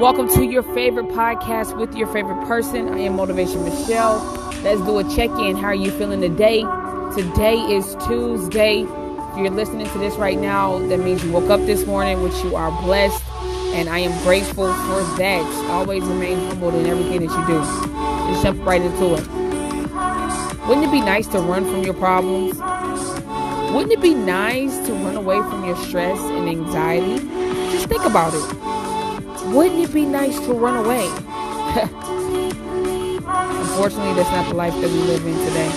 Welcome to your favorite podcast with your favorite person. I am Motivation Michelle. Let's do a check in. How are you feeling today? Today is Tuesday. If you're listening to this right now, that means you woke up this morning, which you are blessed, and I am grateful for that. Always remain humble in everything that you do. Just jump right into it. Wouldn't it be nice to run from your problems? Wouldn't it be nice to run away from your stress and anxiety? Just think about it. Wouldn't it be nice to run away? Unfortunately, that's not the life that we live in today.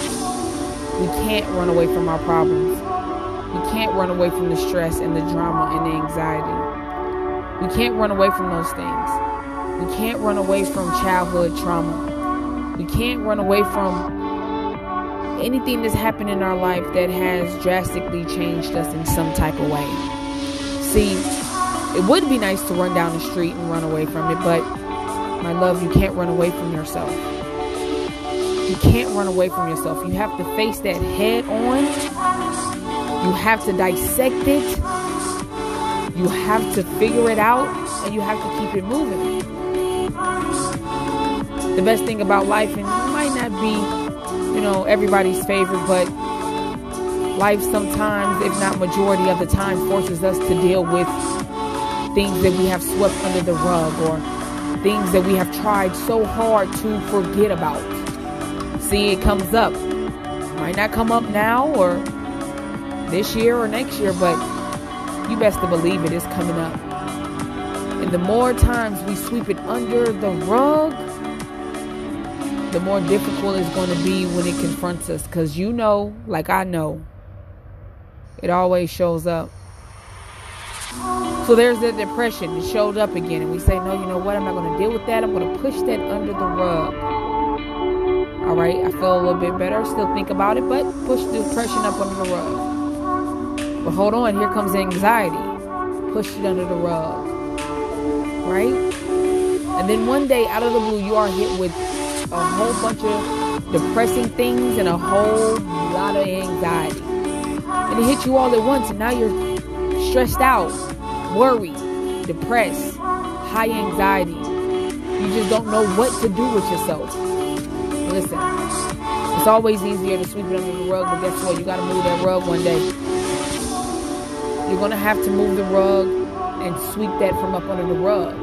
We can't run away from our problems. We can't run away from the stress and the drama and the anxiety. We can't run away from those things. We can't run away from childhood trauma. We can't run away from anything that's happened in our life that has drastically changed us in some type of way. See, it would be nice to run down the street and run away from it, but my love, you can't run away from yourself. You can't run away from yourself. You have to face that head on. You have to dissect it. You have to figure it out and you have to keep it moving. The best thing about life, and it might not be you know, everybody's favorite, but life sometimes, if not majority of the time, forces us to deal with things that we have swept under the rug or things that we have tried so hard to forget about. See, it comes up. Might not come up now or this year or next year, but you best to believe it is coming up. And the more times we sweep it under the rug, the more difficult it's going to be when it confronts us. Because you know, like I know, it always shows up. So there's that depression. It showed up again. And we say, no, you know what? I'm not going to deal with that. I'm going to push that under the rug. All right. I feel a little bit better. Still think about it, but push the depression up under the rug. But hold on. Here comes anxiety. Push it under the rug. Right? And then one day, out of the blue, you are hit with a whole bunch of depressing things and a whole lot of anxiety. And it hits you all at once, and now you're stressed out, worried, depressed, high anxiety. You just don't know what to do with yourself. Listen, it's always easier to sweep it under the rug, but guess what? You gotta move that rug one day. You're gonna have to move the rug and sweep that from up under the rug.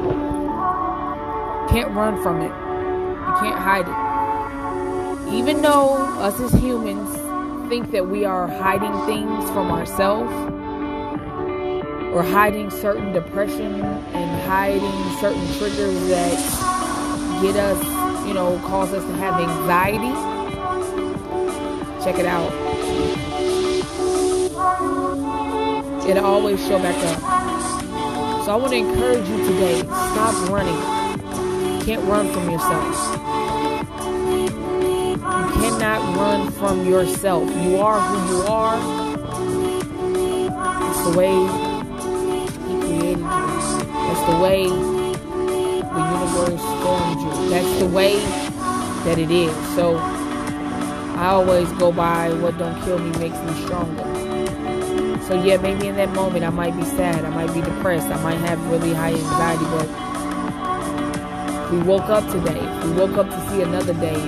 Can't run from it. You can't hide it. Even though us as humans think that we are hiding things from ourselves, or hiding certain depression and hiding certain triggers that get us, you know, cause us to have anxiety. Check it out. It'll always show back up. So I want to encourage you today stop running You can't run from yourself. You cannot run from yourself. You are who you are. It's the way created. That's the way the universe formed you. That's the way that it is. So I always go by what don't kill me makes me stronger. So yeah, maybe in that moment I might be sad, I might be depressed, I might have really high anxiety, but we woke up today. We woke up to see another day.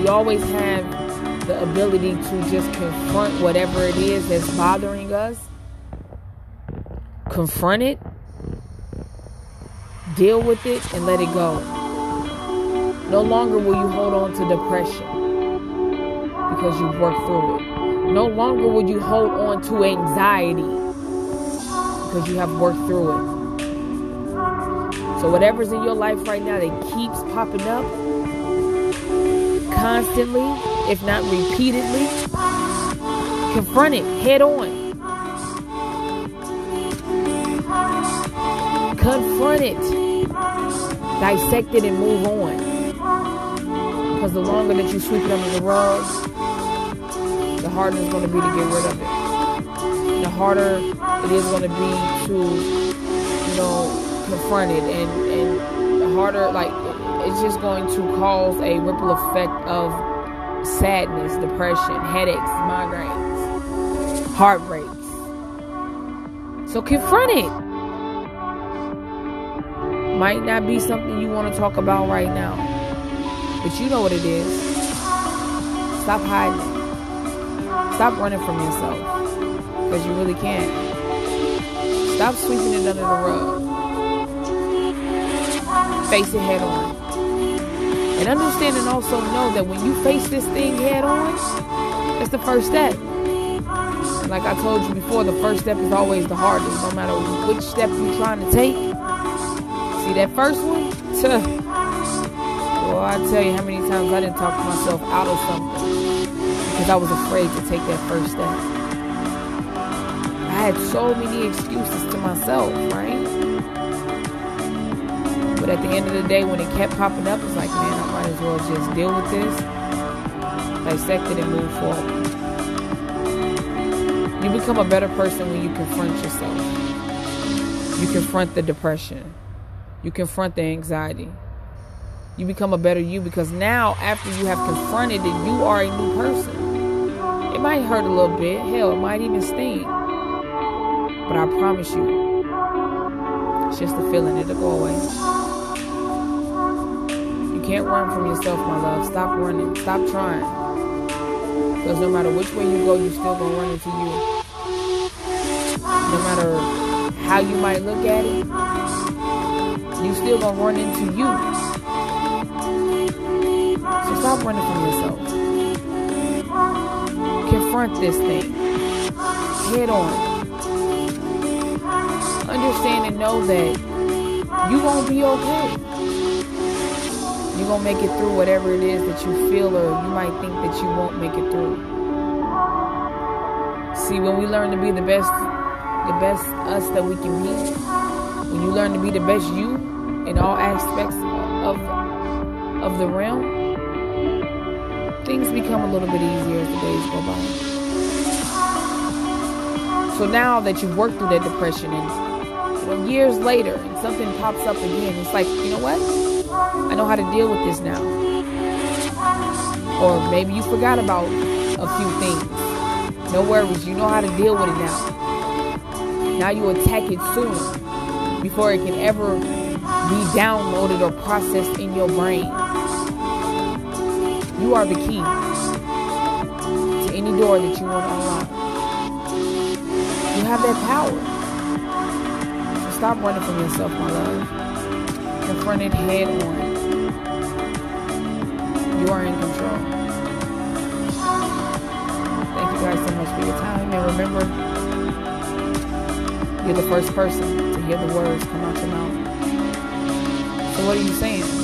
We always have the ability to just confront whatever it is that's bothering us. Confront it, deal with it, and let it go. No longer will you hold on to depression because you've worked through it. No longer will you hold on to anxiety because you have worked through it. So, whatever's in your life right now that keeps popping up constantly, if not repeatedly, confront it head on. Confront it, dissect it, and move on. Because the longer that you sweep it under the rug, the harder it's going to be to get rid of it. The harder it is going to be to, you know, confronted and and the harder like it's just going to cause a ripple effect of sadness depression headaches migraines heartbreaks so confront it Might not be something you want to talk about right now, but you know what it is. Stop hiding. Stop running from yourself because you really can't. Stop sweeping it under the rug. Face it head on. And understand and also know that when you face this thing head on, it's the first step. Like I told you before, the first step is always the hardest, no matter which step you're trying to take. See that first one? well, I tell you how many times I didn't talk to myself out of something because I was afraid to take that first step. I had so many excuses to myself, right? But at the end of the day, when it kept popping up, it's like, man, I might as well just deal with this, dissect it, and move forward. You become a better person when you confront yourself. You confront the depression. You confront the anxiety. You become a better you because now, after you have confronted it, you are a new person. It might hurt a little bit. Hell, it might even sting. But I promise you, it's just a feeling. It'll go away. You can't run from yourself, my love. Stop running. Stop trying. Because no matter which way you go, you're still going to run into you. No matter how you might look at it, you still to run into you. So stop running from yourself. Confront this thing. Head on. Understand and know that you're going to be okay. You're to make it through whatever it is that you feel or you might think that you won't make it through. See, when we learn to be the best, the best us that we can be, when you learn to be the best you in all aspects of, of the realm, things become a little bit easier as the days go by. So now that you've worked through that depression and years later and something pops up again, it's like, you know what? I know how to deal with this now. Or maybe you forgot about a few things. No worries, you know how to deal with it now. Now you attack it sooner before it can ever be downloaded or processed in your brain. You are the key to any door that you want to unlock. You have that power. So stop running from yourself, my love. Confront it head on. You are in control. Thank you guys so much for your time. And remember, you're the first person to hear the words come out your mouth. What are you saying?